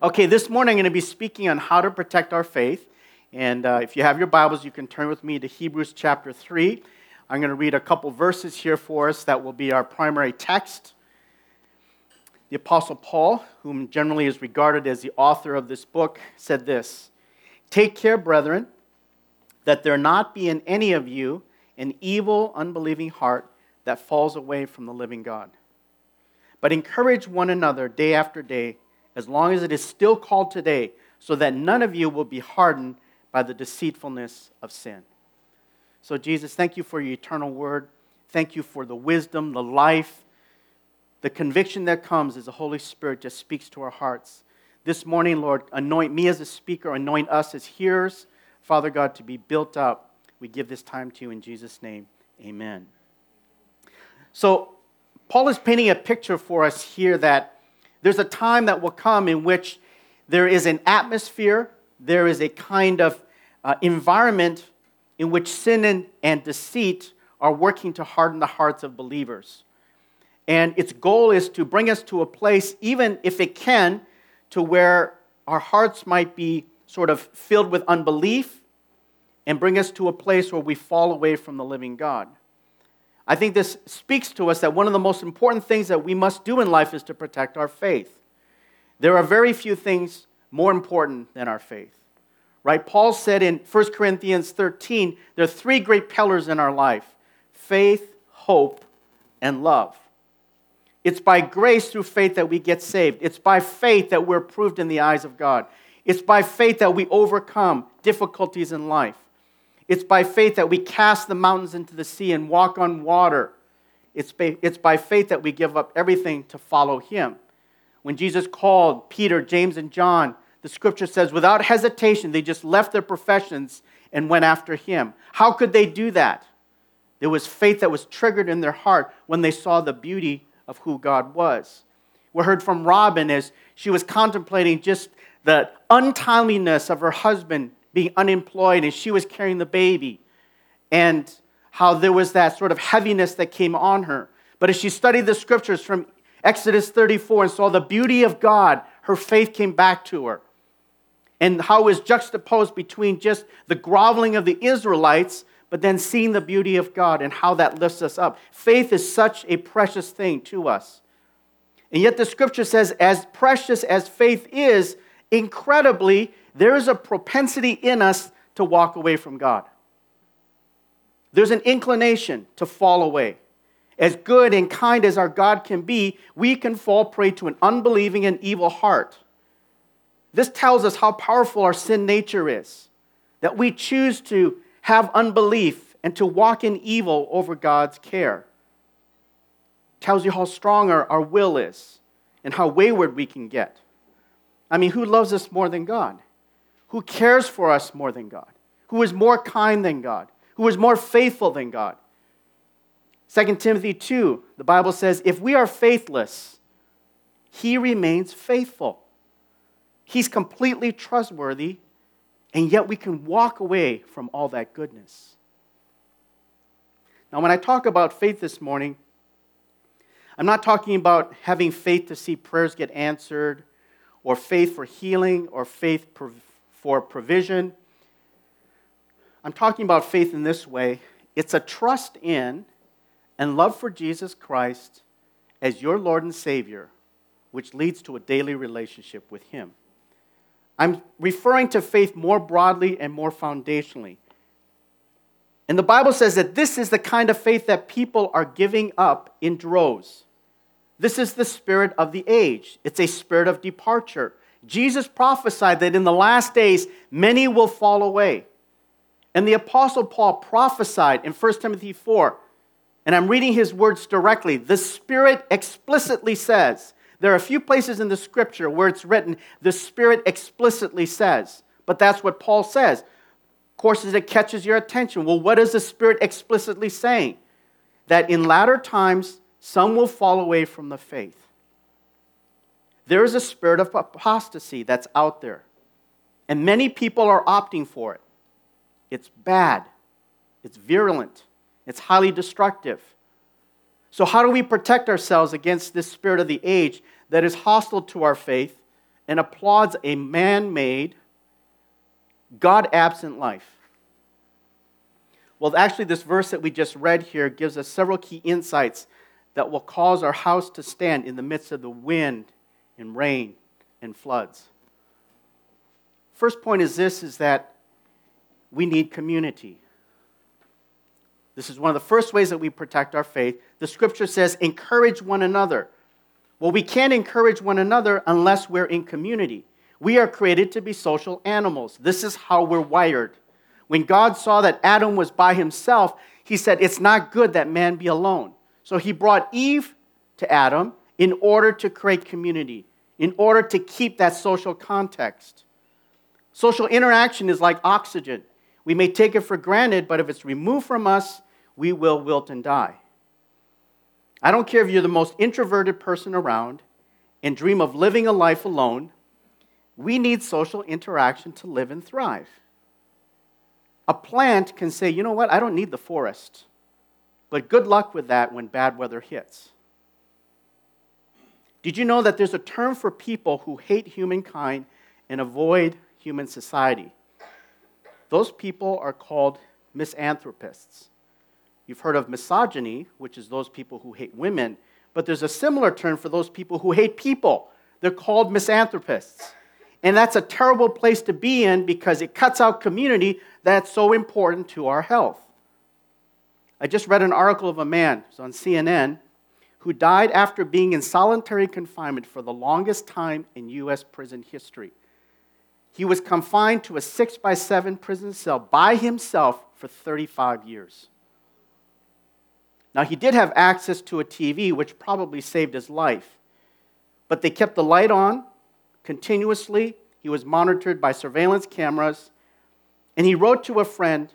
Okay, this morning I'm going to be speaking on how to protect our faith. And uh, if you have your Bibles, you can turn with me to Hebrews chapter 3. I'm going to read a couple verses here for us that will be our primary text. The Apostle Paul, whom generally is regarded as the author of this book, said this Take care, brethren, that there not be in any of you an evil, unbelieving heart that falls away from the living God. But encourage one another day after day, as long as it is still called today, so that none of you will be hardened by the deceitfulness of sin. So, Jesus, thank you for your eternal word. Thank you for the wisdom, the life, the conviction that comes as the Holy Spirit just speaks to our hearts. This morning, Lord, anoint me as a speaker, anoint us as hearers, Father God, to be built up. We give this time to you in Jesus' name. Amen. So, Paul is painting a picture for us here that there's a time that will come in which there is an atmosphere, there is a kind of uh, environment in which sin and, and deceit are working to harden the hearts of believers. And its goal is to bring us to a place, even if it can, to where our hearts might be sort of filled with unbelief and bring us to a place where we fall away from the living God. I think this speaks to us that one of the most important things that we must do in life is to protect our faith. There are very few things more important than our faith. Right? Paul said in 1 Corinthians 13, there are three great pillars in our life faith, hope, and love. It's by grace through faith that we get saved. It's by faith that we're proved in the eyes of God. It's by faith that we overcome difficulties in life. It's by faith that we cast the mountains into the sea and walk on water. It's by, it's by faith that we give up everything to follow Him. When Jesus called Peter, James, and John, the scripture says, without hesitation, they just left their professions and went after Him. How could they do that? There was faith that was triggered in their heart when they saw the beauty of who God was. We heard from Robin as she was contemplating just the untimeliness of her husband being unemployed and she was carrying the baby, and how there was that sort of heaviness that came on her. But as she studied the scriptures from Exodus 34 and saw the beauty of God, her faith came back to her. And how it was juxtaposed between just the groveling of the Israelites but then seeing the beauty of God and how that lifts us up. Faith is such a precious thing to us. And yet the scripture says, as precious as faith is, incredibly, there is a propensity in us to walk away from God. There's an inclination to fall away. As good and kind as our God can be, we can fall prey to an unbelieving and evil heart. This tells us how powerful our sin nature is, that we choose to have unbelief and to walk in evil over God's care. It Tells you how strong our, our will is and how wayward we can get. I mean, who loves us more than God? Who cares for us more than God? Who is more kind than God? Who is more faithful than God? 2 Timothy 2, the Bible says, if we are faithless, he remains faithful. He's completely trustworthy and yet we can walk away from all that goodness. Now, when I talk about faith this morning, I'm not talking about having faith to see prayers get answered, or faith for healing, or faith for provision. I'm talking about faith in this way it's a trust in and love for Jesus Christ as your Lord and Savior, which leads to a daily relationship with Him. I'm referring to faith more broadly and more foundationally. And the Bible says that this is the kind of faith that people are giving up in droves. This is the spirit of the age, it's a spirit of departure. Jesus prophesied that in the last days, many will fall away. And the Apostle Paul prophesied in 1 Timothy 4, and I'm reading his words directly. The Spirit explicitly says, there are a few places in the scripture where it's written, the Spirit explicitly says, but that's what Paul says. Of course, it catches your attention, well, what is the Spirit explicitly saying? That in latter times, some will fall away from the faith. There is a spirit of apostasy that's out there, and many people are opting for it. It's bad, it's virulent, it's highly destructive. So, how do we protect ourselves against this spirit of the age that is hostile to our faith and applauds a man made, God absent life? Well, actually, this verse that we just read here gives us several key insights that will cause our house to stand in the midst of the wind and rain and floods. First point is this is that we need community. This is one of the first ways that we protect our faith. The scripture says, encourage one another. Well, we can't encourage one another unless we're in community. We are created to be social animals. This is how we're wired. When God saw that Adam was by himself, he said, It's not good that man be alone. So he brought Eve to Adam in order to create community, in order to keep that social context. Social interaction is like oxygen. We may take it for granted, but if it's removed from us, we will wilt and die. I don't care if you're the most introverted person around and dream of living a life alone, we need social interaction to live and thrive. A plant can say, you know what, I don't need the forest. But good luck with that when bad weather hits. Did you know that there's a term for people who hate humankind and avoid human society? Those people are called misanthropists. You've heard of misogyny, which is those people who hate women, but there's a similar term for those people who hate people. They're called misanthropists. And that's a terrible place to be in because it cuts out community that's so important to our health. I just read an article of a man, it's on CNN, who died after being in solitary confinement for the longest time in U.S. prison history. He was confined to a six by seven prison cell by himself for 35 years. Now, he did have access to a TV, which probably saved his life, but they kept the light on continuously. He was monitored by surveillance cameras. And he wrote to a friend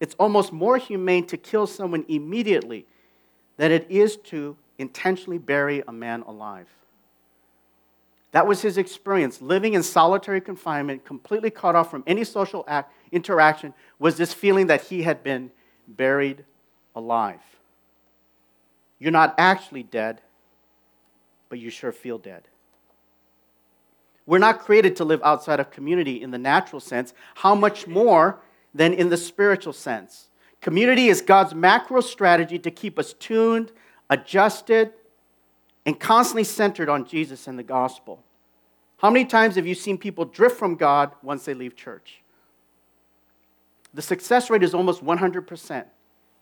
It's almost more humane to kill someone immediately than it is to intentionally bury a man alive. That was his experience. Living in solitary confinement, completely cut off from any social act, interaction, was this feeling that he had been buried alive. You're not actually dead, but you sure feel dead. We're not created to live outside of community in the natural sense. How much more than in the spiritual sense? Community is God's macro strategy to keep us tuned, adjusted, and constantly centered on Jesus and the gospel. How many times have you seen people drift from God once they leave church? The success rate is almost 100%.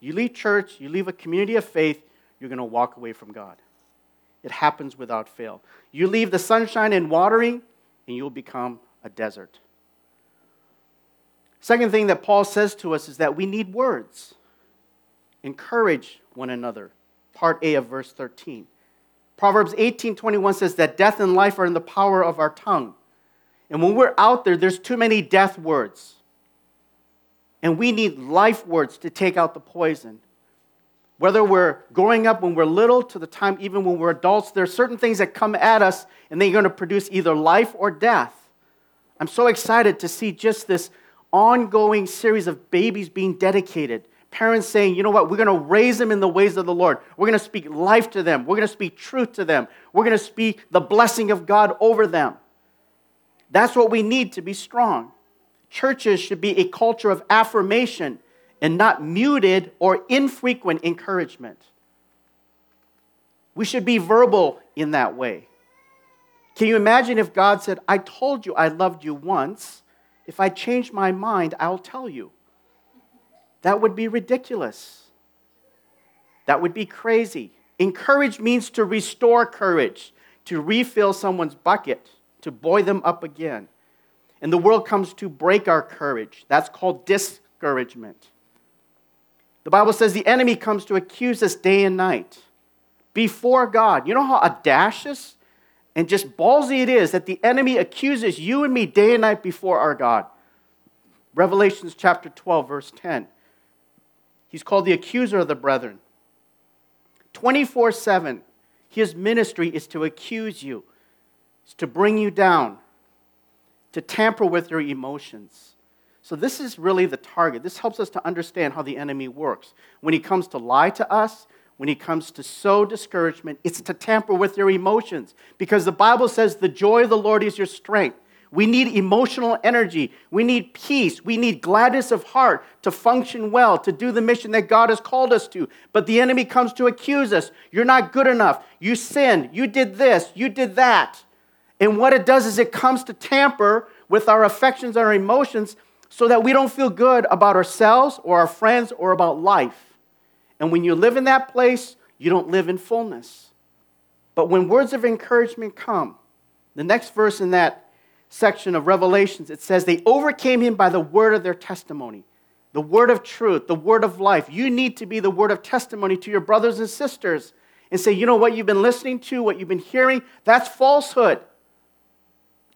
You leave church, you leave a community of faith, you're going to walk away from God. It happens without fail. You leave the sunshine and watering, and you'll become a desert. Second thing that Paul says to us is that we need words. Encourage one another. Part A of verse 13. Proverbs 18:21 says that death and life are in the power of our tongue. And when we're out there, there's too many death words. And we need life words to take out the poison. Whether we're growing up when we're little to the time even when we're adults, there are certain things that come at us and they're going to produce either life or death. I'm so excited to see just this ongoing series of babies being dedicated. Parents saying, you know what, we're going to raise them in the ways of the Lord. We're going to speak life to them. We're going to speak truth to them. We're going to speak the blessing of God over them. That's what we need to be strong. Churches should be a culture of affirmation and not muted or infrequent encouragement. We should be verbal in that way. Can you imagine if God said, I told you I loved you once. If I change my mind, I'll tell you? That would be ridiculous. That would be crazy. Encourage means to restore courage, to refill someone's bucket, to buoy them up again. And the world comes to break our courage. That's called discouragement. The Bible says the enemy comes to accuse us day and night before God. You know how audacious and just ballsy it is that the enemy accuses you and me day and night before our God. Revelations chapter 12, verse 10. He's called the accuser of the brethren. 24 7, his ministry is to accuse you, is to bring you down, to tamper with your emotions. So, this is really the target. This helps us to understand how the enemy works. When he comes to lie to us, when he comes to sow discouragement, it's to tamper with your emotions. Because the Bible says the joy of the Lord is your strength. We need emotional energy. We need peace. We need gladness of heart to function well, to do the mission that God has called us to. But the enemy comes to accuse us. You're not good enough. You sinned. You did this. You did that. And what it does is it comes to tamper with our affections and our emotions so that we don't feel good about ourselves or our friends or about life. And when you live in that place, you don't live in fullness. But when words of encouragement come, the next verse in that section of Revelations, it says, They overcame him by the word of their testimony, the word of truth, the word of life. You need to be the word of testimony to your brothers and sisters and say, You know what you've been listening to, what you've been hearing, that's falsehood.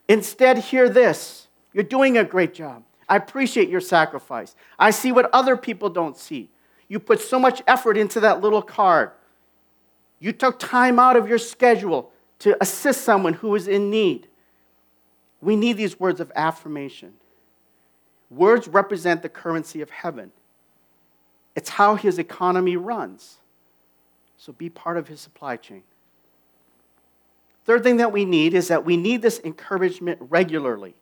Instead, hear this You're doing a great job. I appreciate your sacrifice. I see what other people don't see. You put so much effort into that little card. You took time out of your schedule to assist someone who is in need. We need these words of affirmation. Words represent the currency of heaven, it's how his economy runs. So be part of his supply chain. Third thing that we need is that we need this encouragement regularly.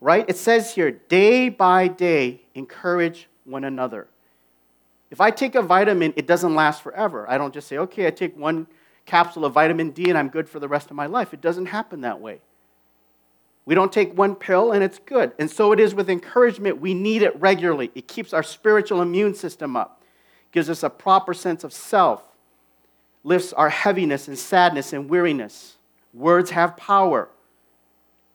Right? It says here, day by day, encourage one another. If I take a vitamin, it doesn't last forever. I don't just say, okay, I take one capsule of vitamin D and I'm good for the rest of my life. It doesn't happen that way. We don't take one pill and it's good. And so it is with encouragement. We need it regularly. It keeps our spiritual immune system up, gives us a proper sense of self, lifts our heaviness and sadness and weariness. Words have power.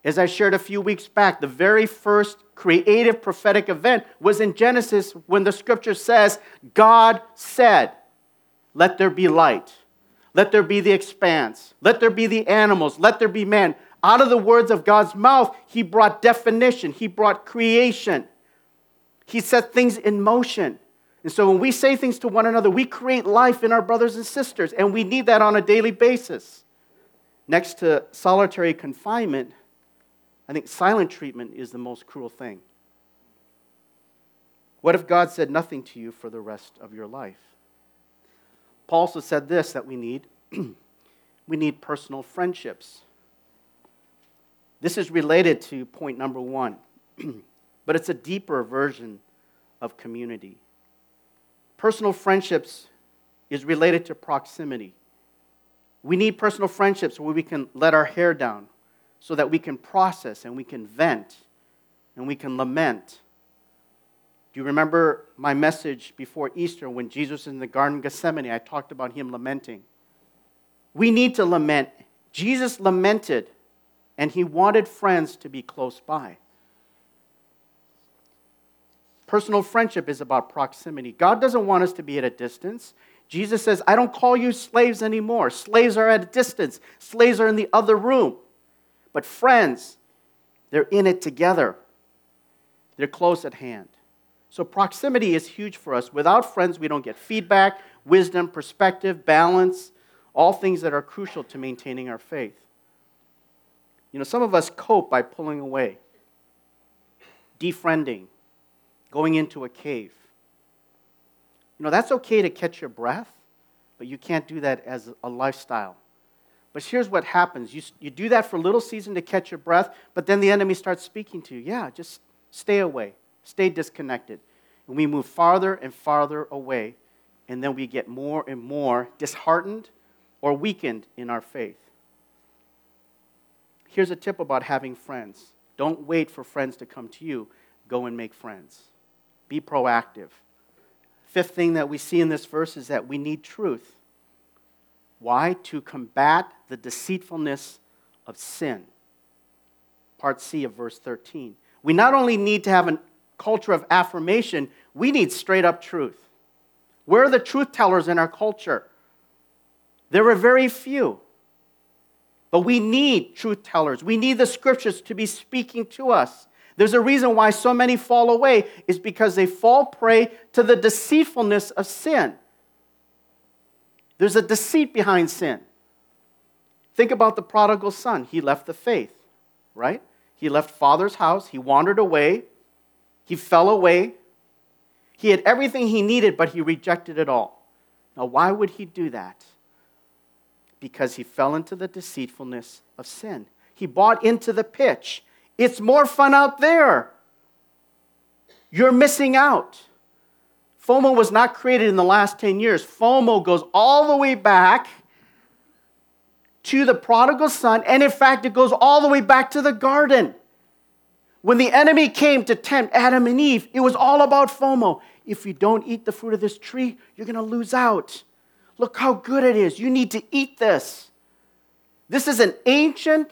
As I shared a few weeks back, the very first creative prophetic event was in Genesis when the scripture says, God said, Let there be light. Let there be the expanse. Let there be the animals. Let there be man. Out of the words of God's mouth, He brought definition, He brought creation, He set things in motion. And so when we say things to one another, we create life in our brothers and sisters, and we need that on a daily basis. Next to solitary confinement, I think silent treatment is the most cruel thing. What if God said nothing to you for the rest of your life? Paul also said this that we need we need personal friendships. This is related to point number one, but it's a deeper version of community. Personal friendships is related to proximity. We need personal friendships where we can let our hair down so that we can process and we can vent and we can lament. Do you remember my message before Easter when Jesus was in the Garden of Gethsemane? I talked about him lamenting. We need to lament. Jesus lamented and he wanted friends to be close by. Personal friendship is about proximity. God doesn't want us to be at a distance. Jesus says, I don't call you slaves anymore. Slaves are at a distance, slaves are in the other room. But friends, they're in it together, they're close at hand. So proximity is huge for us. Without friends, we don't get feedback, wisdom, perspective, balance, all things that are crucial to maintaining our faith. You know, some of us cope by pulling away, defriending, going into a cave. You know, that's okay to catch your breath, but you can't do that as a lifestyle. But here's what happens you, you do that for a little season to catch your breath, but then the enemy starts speaking to you. Yeah, just stay away, stay disconnected. And we move farther and farther away, and then we get more and more disheartened or weakened in our faith. Here's a tip about having friends don't wait for friends to come to you, go and make friends. Be proactive. Fifth thing that we see in this verse is that we need truth. Why? To combat the deceitfulness of sin. Part C of verse 13. We not only need to have a culture of affirmation, we need straight up truth. Where are the truth tellers in our culture? There are very few. But we need truth tellers. We need the scriptures to be speaking to us. There's a reason why so many fall away is because they fall prey to the deceitfulness of sin. There's a deceit behind sin. Think about the prodigal son. He left the faith, right? He left father's house, he wandered away, he fell away. He had everything he needed, but he rejected it all. Now, why would he do that? Because he fell into the deceitfulness of sin. He bought into the pitch. It's more fun out there. You're missing out. FOMO was not created in the last 10 years. FOMO goes all the way back to the prodigal son, and in fact, it goes all the way back to the garden. When the enemy came to tempt Adam and Eve, it was all about FOMO. If you don't eat the fruit of this tree, you're going to lose out. Look how good it is. You need to eat this. This is an ancient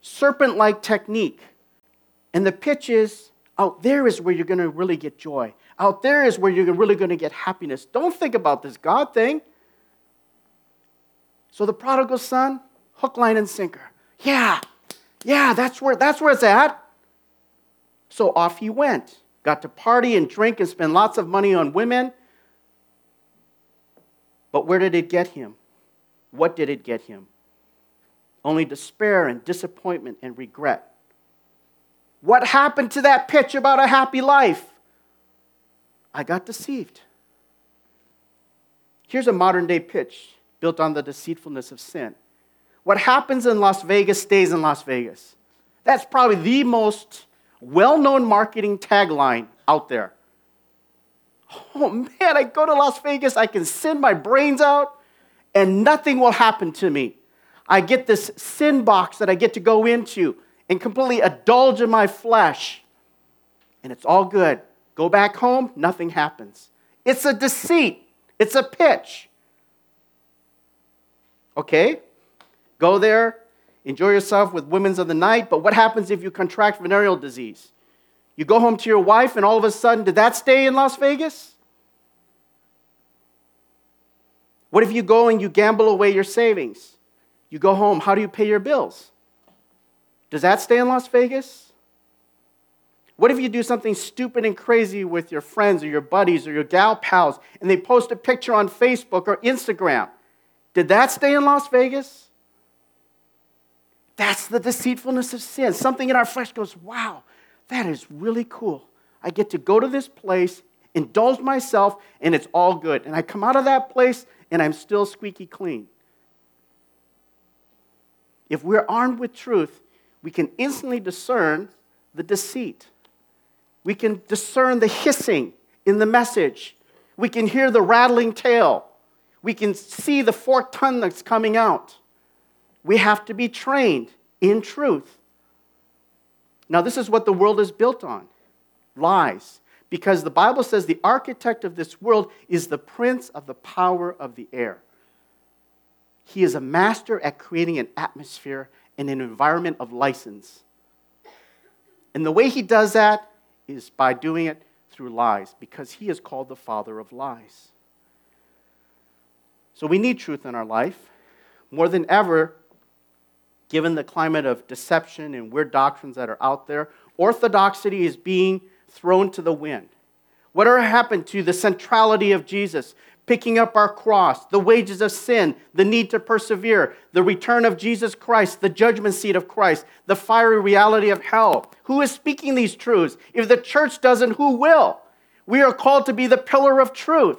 serpent like technique. And the pitch is out there is where you're going to really get joy. Out there is where you're really going to get happiness. Don't think about this God thing. So the prodigal son, hook, line, and sinker. Yeah, yeah, that's where, that's where it's at. So off he went. Got to party and drink and spend lots of money on women. But where did it get him? What did it get him? Only despair and disappointment and regret. What happened to that pitch about a happy life? I got deceived. Here's a modern day pitch built on the deceitfulness of sin. What happens in Las Vegas stays in Las Vegas. That's probably the most well known marketing tagline out there. Oh man, I go to Las Vegas, I can sin my brains out, and nothing will happen to me. I get this sin box that I get to go into and completely indulge in my flesh, and it's all good. Go back home, nothing happens. It's a deceit, it's a pitch. Okay? Go there, enjoy yourself with women's of the night, but what happens if you contract venereal disease? You go home to your wife, and all of a sudden, did that stay in Las Vegas? What if you go and you gamble away your savings? You go home, how do you pay your bills? Does that stay in Las Vegas? What if you do something stupid and crazy with your friends or your buddies or your gal pals and they post a picture on Facebook or Instagram? Did that stay in Las Vegas? That's the deceitfulness of sin. Something in our flesh goes, wow, that is really cool. I get to go to this place, indulge myself, and it's all good. And I come out of that place and I'm still squeaky clean. If we're armed with truth, we can instantly discern the deceit. We can discern the hissing in the message. We can hear the rattling tail. We can see the forked tongue that's coming out. We have to be trained in truth. Now, this is what the world is built on lies. Because the Bible says the architect of this world is the prince of the power of the air. He is a master at creating an atmosphere and an environment of license. And the way he does that is by doing it through lies, because he is called the father of lies. So we need truth in our life. More than ever, given the climate of deception and weird doctrines that are out there, orthodoxy is being thrown to the wind. Whatever happened to the centrality of Jesus, picking up our cross, the wages of sin, the need to persevere, the return of Jesus Christ, the judgment seat of Christ, the fiery reality of hell. Who is speaking these truths? If the church doesn't, who will? We are called to be the pillar of truth.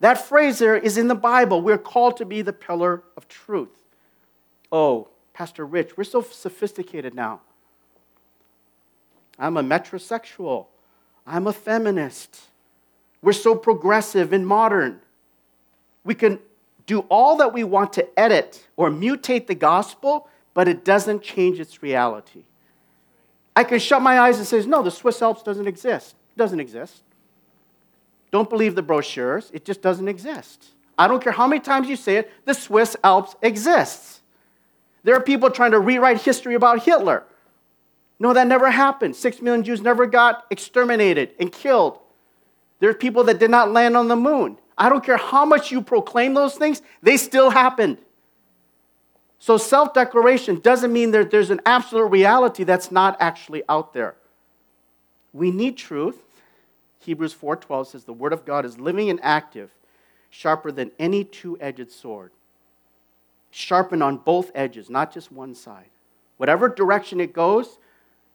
That phrase there is in the Bible. We're called to be the pillar of truth. Oh, Pastor Rich, we're so sophisticated now. I'm a metrosexual. I'm a feminist. We're so progressive and modern. We can do all that we want to edit or mutate the gospel, but it doesn't change its reality. I can shut my eyes and say, no, the Swiss Alps doesn't exist. It doesn't exist. Don't believe the brochures. It just doesn't exist. I don't care how many times you say it, the Swiss Alps exists. There are people trying to rewrite history about Hitler. No, that never happened. Six million Jews never got exterminated and killed. There's people that did not land on the moon. I don't care how much you proclaim those things, they still happened. So self declaration doesn't mean that there's an absolute reality that's not actually out there. We need truth. Hebrews 4:12 says the word of God is living and active, sharper than any two-edged sword. Sharpened on both edges, not just one side. Whatever direction it goes,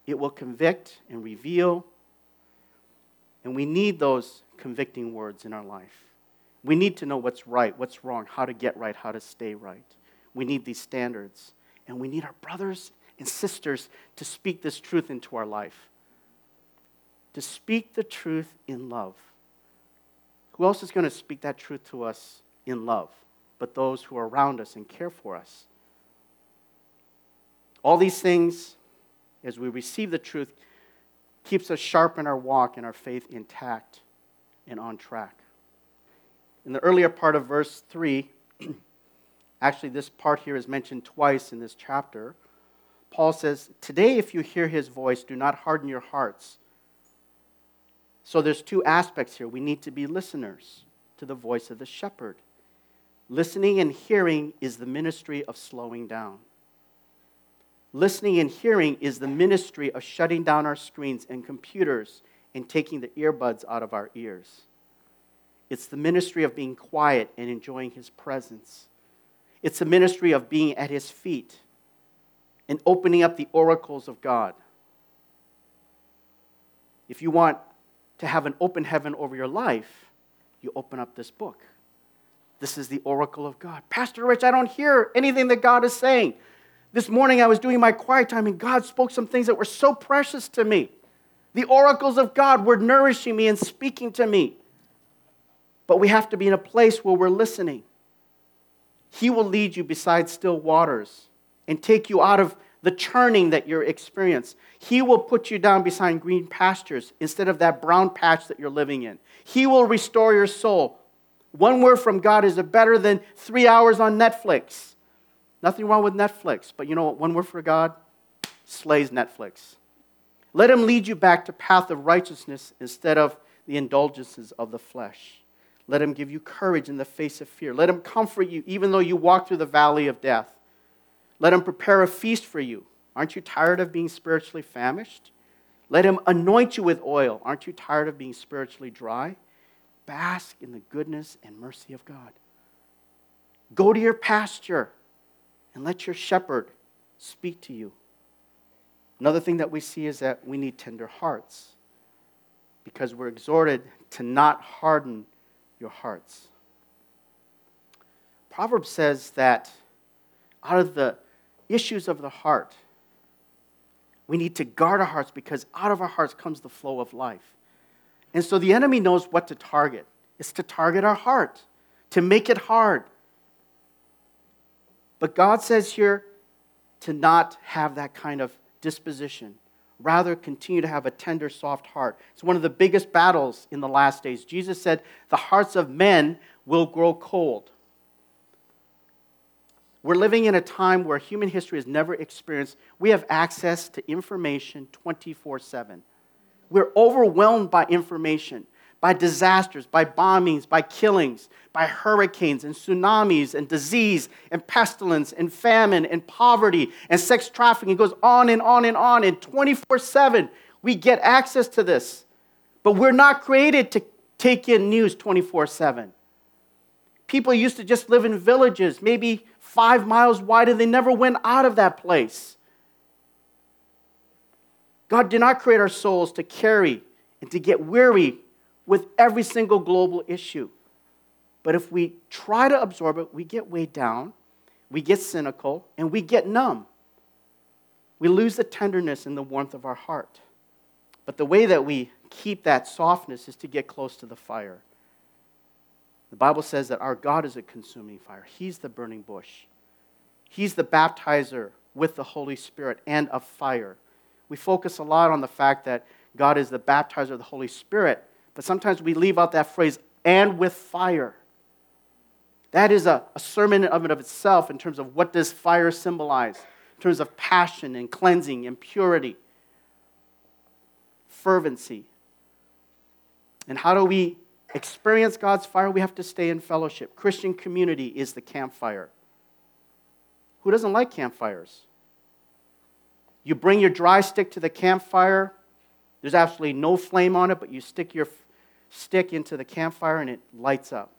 it will convict and reveal and we need those convicting words in our life. We need to know what's right, what's wrong, how to get right, how to stay right. We need these standards. And we need our brothers and sisters to speak this truth into our life. To speak the truth in love. Who else is going to speak that truth to us in love? But those who are around us and care for us. All these things, as we receive the truth, keeps us sharp in our walk and our faith intact and on track. In the earlier part of verse 3, actually, this part here is mentioned twice in this chapter. Paul says, Today, if you hear his voice, do not harden your hearts. So there's two aspects here. We need to be listeners to the voice of the shepherd. Listening and hearing is the ministry of slowing down. Listening and hearing is the ministry of shutting down our screens and computers and taking the earbuds out of our ears. It's the ministry of being quiet and enjoying His presence. It's the ministry of being at His feet and opening up the oracles of God. If you want to have an open heaven over your life, you open up this book. This is the oracle of God. Pastor Rich, I don't hear anything that God is saying. This morning I was doing my quiet time and God spoke some things that were so precious to me. The oracles of God were nourishing me and speaking to me. But we have to be in a place where we're listening. He will lead you beside still waters and take you out of the churning that you're experiencing. He will put you down beside green pastures instead of that brown patch that you're living in. He will restore your soul. One word from God is better than three hours on Netflix. Nothing wrong with Netflix, but you know what? One word for God slays Netflix. Let him lead you back to path of righteousness instead of the indulgences of the flesh. Let him give you courage in the face of fear. Let him comfort you even though you walk through the valley of death. Let him prepare a feast for you. Aren't you tired of being spiritually famished? Let him anoint you with oil. Aren't you tired of being spiritually dry? Bask in the goodness and mercy of God. Go to your pasture and let your shepherd speak to you. Another thing that we see is that we need tender hearts because we're exhorted to not harden your hearts. Proverbs says that out of the issues of the heart, we need to guard our hearts because out of our hearts comes the flow of life. And so the enemy knows what to target. It's to target our heart, to make it hard, but God says here to not have that kind of disposition. Rather, continue to have a tender, soft heart. It's one of the biggest battles in the last days. Jesus said, The hearts of men will grow cold. We're living in a time where human history has never experienced, we have access to information 24 7. We're overwhelmed by information by disasters, by bombings, by killings, by hurricanes and tsunamis and disease and pestilence and famine and poverty and sex trafficking. It goes on and on and on. And 24 7, we get access to this. But we're not created to take in news 24 7. People used to just live in villages, maybe five miles wide, and they never went out of that place. God did not create our souls to carry and to get weary with every single global issue. But if we try to absorb it, we get weighed down, we get cynical, and we get numb. We lose the tenderness and the warmth of our heart. But the way that we keep that softness is to get close to the fire. The Bible says that our God is a consuming fire, He's the burning bush, He's the baptizer with the Holy Spirit and of fire. We focus a lot on the fact that God is the baptizer of the Holy Spirit, but sometimes we leave out that phrase, and with fire. That is a, a sermon of and of itself in terms of what does fire symbolize, in terms of passion and cleansing and purity, fervency. And how do we experience God's fire? We have to stay in fellowship. Christian community is the campfire. Who doesn't like campfires? You bring your dry stick to the campfire. There's absolutely no flame on it, but you stick your stick into the campfire and it lights up.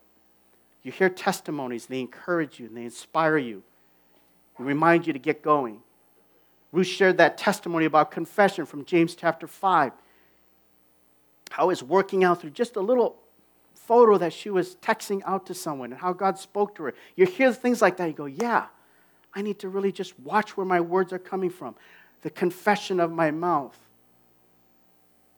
You hear testimonies, they encourage you and they inspire you, they remind you to get going. Ruth shared that testimony about confession from James chapter 5. How it's working out through just a little photo that she was texting out to someone and how God spoke to her. You hear things like that, you go, yeah, I need to really just watch where my words are coming from. The confession of my mouth.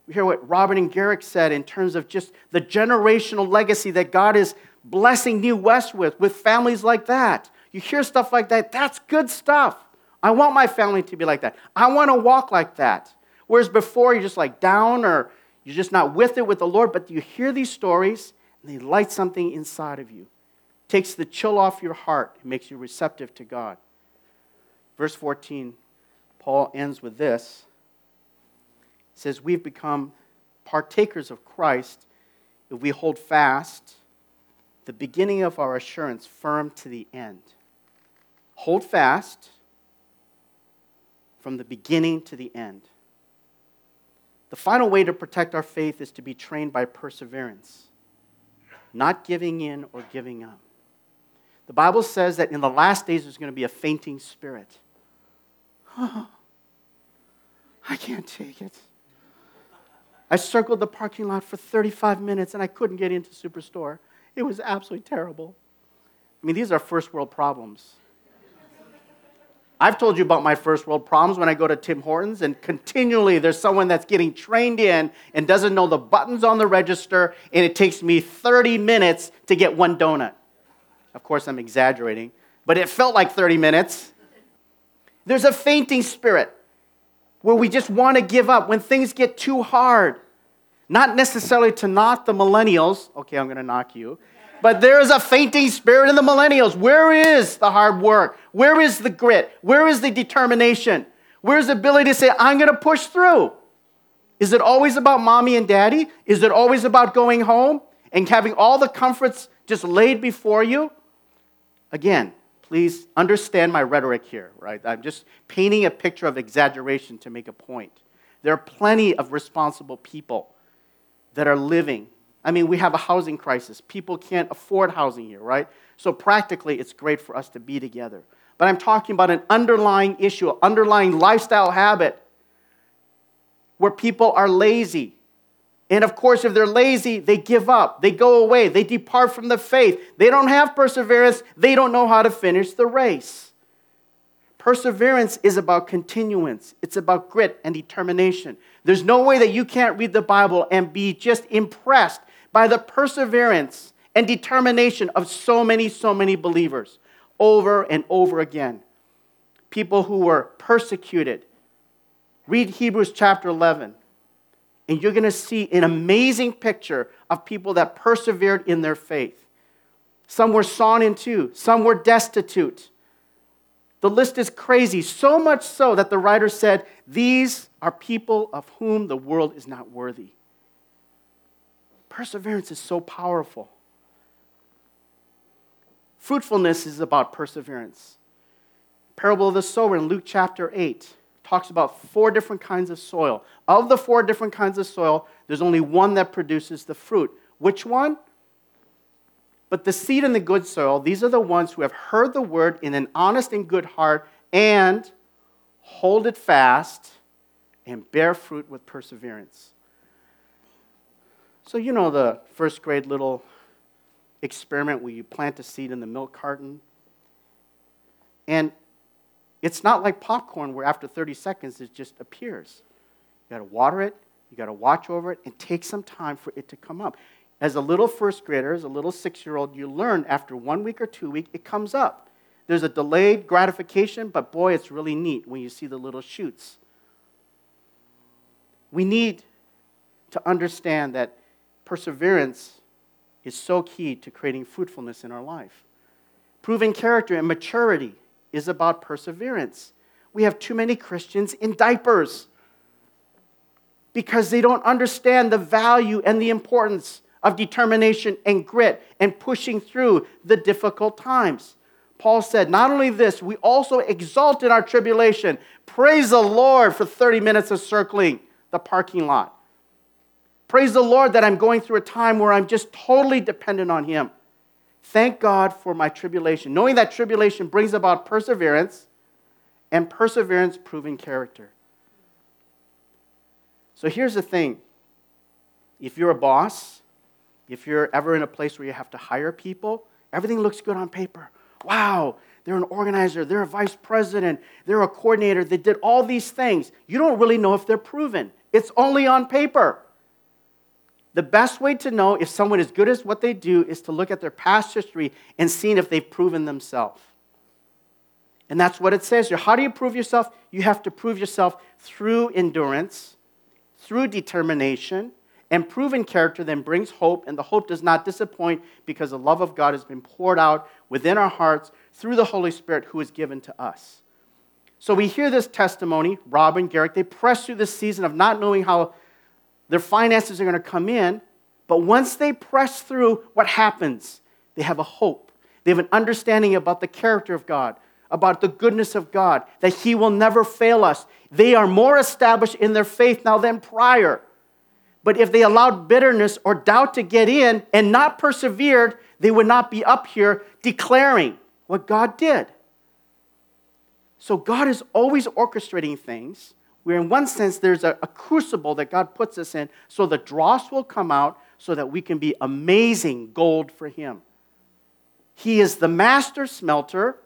We hear what Robin and Garrick said in terms of just the generational legacy that God is blessing New West with, with families like that. You hear stuff like that, that's good stuff. I want my family to be like that. I want to walk like that. Whereas before, you're just like down or you're just not with it with the Lord, but you hear these stories and they light something inside of you. It takes the chill off your heart, it makes you receptive to God. Verse 14, Paul ends with this. He says, We've become partakers of Christ if we hold fast the beginning of our assurance firm to the end. Hold fast from the beginning to the end. The final way to protect our faith is to be trained by perseverance, not giving in or giving up. The Bible says that in the last days there's going to be a fainting spirit. Oh, I can't take it. I circled the parking lot for 35 minutes and I couldn't get into Superstore. It was absolutely terrible. I mean, these are first world problems. I've told you about my first world problems when I go to Tim Hortons, and continually there's someone that's getting trained in and doesn't know the buttons on the register, and it takes me 30 minutes to get one donut. Of course, I'm exaggerating, but it felt like 30 minutes. There's a fainting spirit where we just want to give up when things get too hard. Not necessarily to knock the millennials. Okay, I'm going to knock you. But there is a fainting spirit in the millennials. Where is the hard work? Where is the grit? Where is the determination? Where's the ability to say, I'm going to push through? Is it always about mommy and daddy? Is it always about going home and having all the comforts just laid before you? Again, please understand my rhetoric here, right? I'm just painting a picture of exaggeration to make a point. There are plenty of responsible people that are living I mean, we have a housing crisis. People can't afford housing here, right? So practically, it's great for us to be together. But I'm talking about an underlying issue, an underlying lifestyle habit where people are lazy. And of course, if they're lazy, they give up, they go away, they depart from the faith. They don't have perseverance, they don't know how to finish the race. Perseverance is about continuance, it's about grit and determination. There's no way that you can't read the Bible and be just impressed by the perseverance and determination of so many, so many believers over and over again. People who were persecuted. Read Hebrews chapter 11, and you're going to see an amazing picture of people that persevered in their faith. Some were sawn in two, some were destitute. The list is crazy, so much so that the writer said, These are people of whom the world is not worthy. Perseverance is so powerful. Fruitfulness is about perseverance. Parable of the sower in Luke chapter 8 talks about four different kinds of soil. Of the four different kinds of soil, there's only one that produces the fruit. Which one? But the seed in the good soil, these are the ones who have heard the word in an honest and good heart and hold it fast and bear fruit with perseverance. So, you know the first grade little experiment where you plant a seed in the milk carton? And it's not like popcorn where after 30 seconds it just appears. You got to water it, you got to watch over it, and take some time for it to come up. As a little first grader, as a little six year old, you learn after one week or two weeks, it comes up. There's a delayed gratification, but boy, it's really neat when you see the little shoots. We need to understand that perseverance is so key to creating fruitfulness in our life. Proving character and maturity is about perseverance. We have too many Christians in diapers because they don't understand the value and the importance of determination and grit and pushing through the difficult times. Paul said, Not only this, we also exult in our tribulation. Praise the Lord for 30 minutes of circling the parking lot. Praise the Lord that I'm going through a time where I'm just totally dependent on Him. Thank God for my tribulation, knowing that tribulation brings about perseverance, and perseverance proving character. So here's the thing if you're a boss, If you're ever in a place where you have to hire people, everything looks good on paper. Wow, they're an organizer, they're a vice president, they're a coordinator, they did all these things. You don't really know if they're proven, it's only on paper. The best way to know if someone is good at what they do is to look at their past history and seeing if they've proven themselves. And that's what it says here. How do you prove yourself? You have to prove yourself through endurance, through determination, and proven character then brings hope, and the hope does not disappoint because the love of God has been poured out within our hearts through the Holy Spirit who is given to us. So we hear this testimony, Rob and Garrick, they press through this season of not knowing how their finances are going to come in, but once they press through, what happens? They have a hope. They have an understanding about the character of God, about the goodness of God, that He will never fail us. They are more established in their faith now than prior. But if they allowed bitterness or doubt to get in and not persevered, they would not be up here declaring what God did. So God is always orchestrating things where, in one sense, there's a, a, crucible that God puts us in so the dross will come out so that we can be amazing gold for Him. He is the master smelter,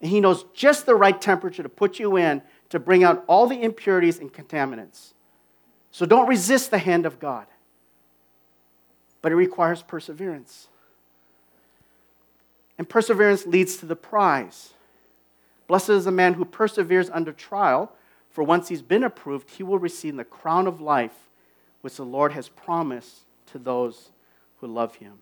and He knows just the right temperature to put you in to bring out all the impurities and contaminants. So don't resist the hand of God. But it requires perseverance. And perseverance leads to the prize. Blessed is the man who perseveres under trial, for once he's been approved, he will receive the crown of life which the Lord has promised to those who love him.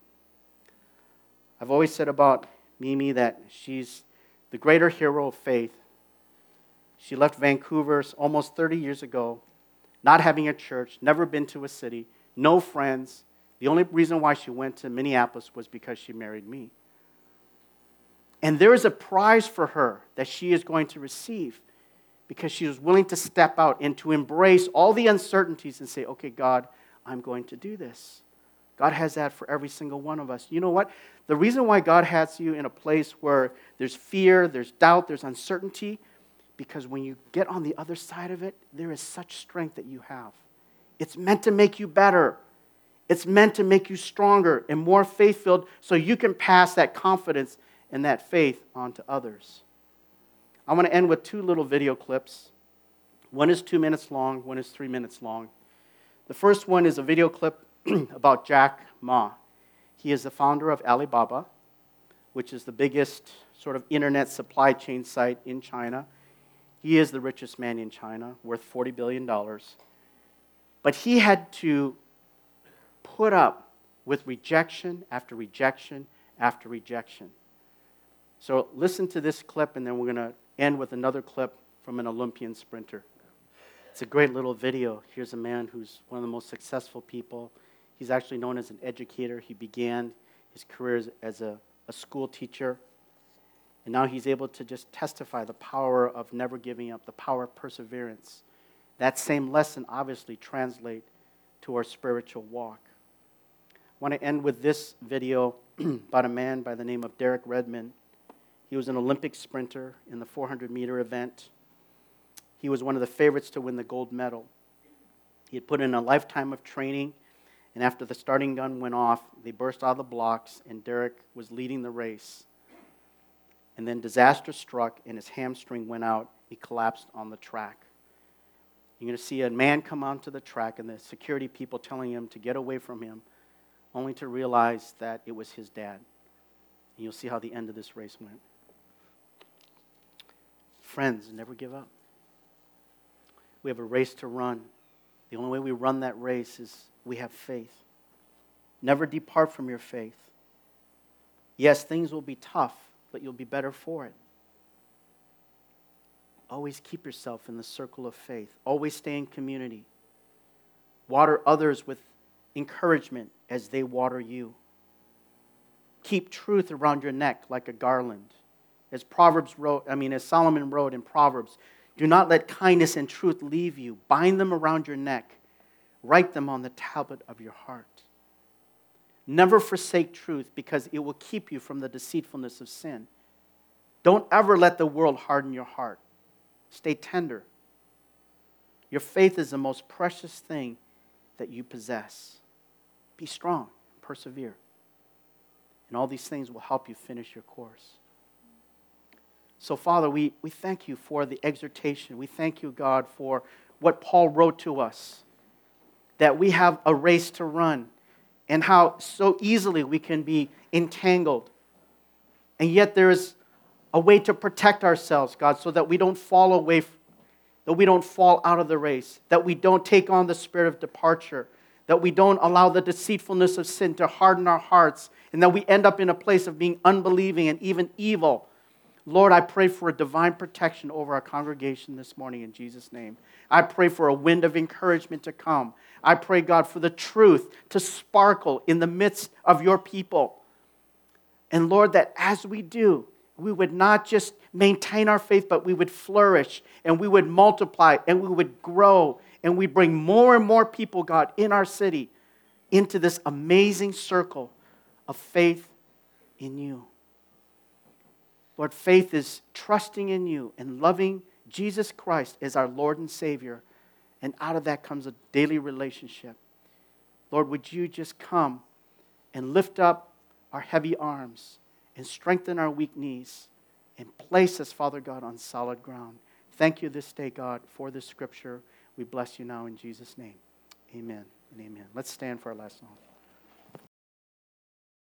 I've always said about Mimi that she's the greater hero of faith. She left Vancouver almost 30 years ago not having a church, never been to a city, no friends. The only reason why she went to Minneapolis was because she married me. And there is a prize for her that she is going to receive because she was willing to step out and to embrace all the uncertainties and say, okay, God, I'm going to do this. God has that for every single one of us. You know what? The reason why God has you in a place where there's fear, there's doubt, there's uncertainty, because when you get on the other side of it, there is such strength that you have. It's meant to make you better. It's meant to make you stronger and more faith filled so you can pass that confidence and that faith on to others. I want to end with two little video clips. One is two minutes long, one is three minutes long. The first one is a video clip about Jack Ma. He is the founder of Alibaba, which is the biggest sort of internet supply chain site in China. He is the richest man in China, worth $40 billion. But he had to put up with rejection after rejection after rejection. So listen to this clip, and then we're going to end with another clip from an Olympian sprinter. It's a great little video. Here's a man who's one of the most successful people. He's actually known as an educator. He began his career as a, a school teacher and now he's able to just testify the power of never giving up, the power of perseverance. That same lesson obviously translate to our spiritual walk. I want to end with this video about a man by the name of Derek Redmond. He was an Olympic sprinter in the 400 meter event. He was one of the favorites to win the gold medal. He had put in a lifetime of training, and after the starting gun went off, they burst out of the blocks, and Derek was leading the race and then disaster struck and his hamstring went out. He collapsed on the track. You're going to see a man come onto the track and the security people telling him to get away from him, only to realize that it was his dad. And you'll see how the end of this race went. Friends, never give up. We have a race to run. The only way we run that race is we have faith. Never depart from your faith. Yes, things will be tough but you'll be better for it. Always keep yourself in the circle of faith. Always stay in community. Water others with encouragement as they water you. Keep truth around your neck like a garland. As Proverbs wrote, I mean, as Solomon wrote in Proverbs, do not let kindness and truth leave you. Bind them around your neck. Write them on the tablet of your heart. Never forsake truth because it will keep you from the deceitfulness of sin. Don't ever let the world harden your heart. Stay tender. Your faith is the most precious thing that you possess. Be strong, persevere. And all these things will help you finish your course. So, Father, we, we thank you for the exhortation. We thank you, God, for what Paul wrote to us that we have a race to run and how so easily we can be entangled. And yet, there is a way to protect ourselves, God, so that we don't fall away, that we don't fall out of the race, that we don't take on the spirit of departure, that we don't allow the deceitfulness of sin to harden our hearts, and that we end up in a place of being unbelieving and even evil Lord, I pray for a divine protection over our congregation this morning in Jesus' name. I pray for a wind of encouragement to come. I pray, God, for the truth to sparkle in the midst of your people. And Lord, that as we do, we would not just maintain our faith, but we would flourish and we would multiply and we would grow and we bring more and more people, God, in our city into this amazing circle of faith in you. Lord, faith is trusting in you and loving Jesus Christ as our Lord and Savior. And out of that comes a daily relationship. Lord, would you just come and lift up our heavy arms and strengthen our weak knees and place us, Father God, on solid ground. Thank you this day, God, for this scripture. We bless you now in Jesus' name. Amen and amen. Let's stand for our last song.